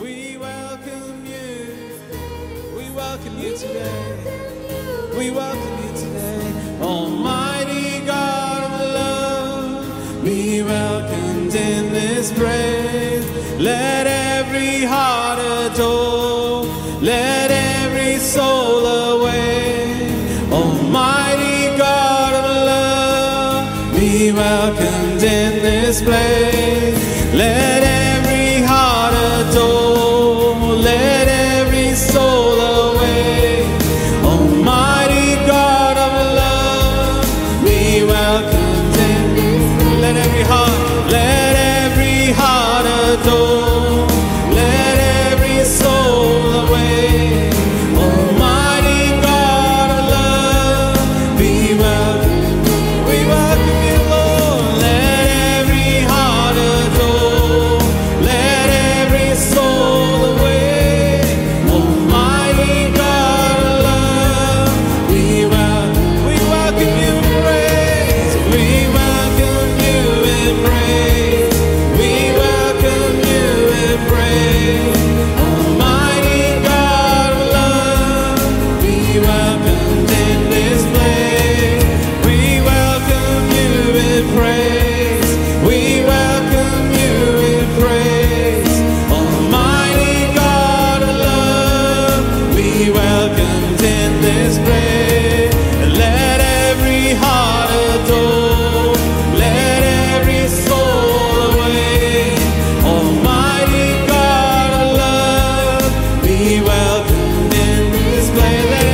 We welcome you. We welcome you today. We welcome you today. Almighty God of love, be welcomed in this place. Let every heart adore. Let every soul awake. Almighty God of love, be welcomed in this place. Let in this playland.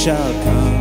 shall come.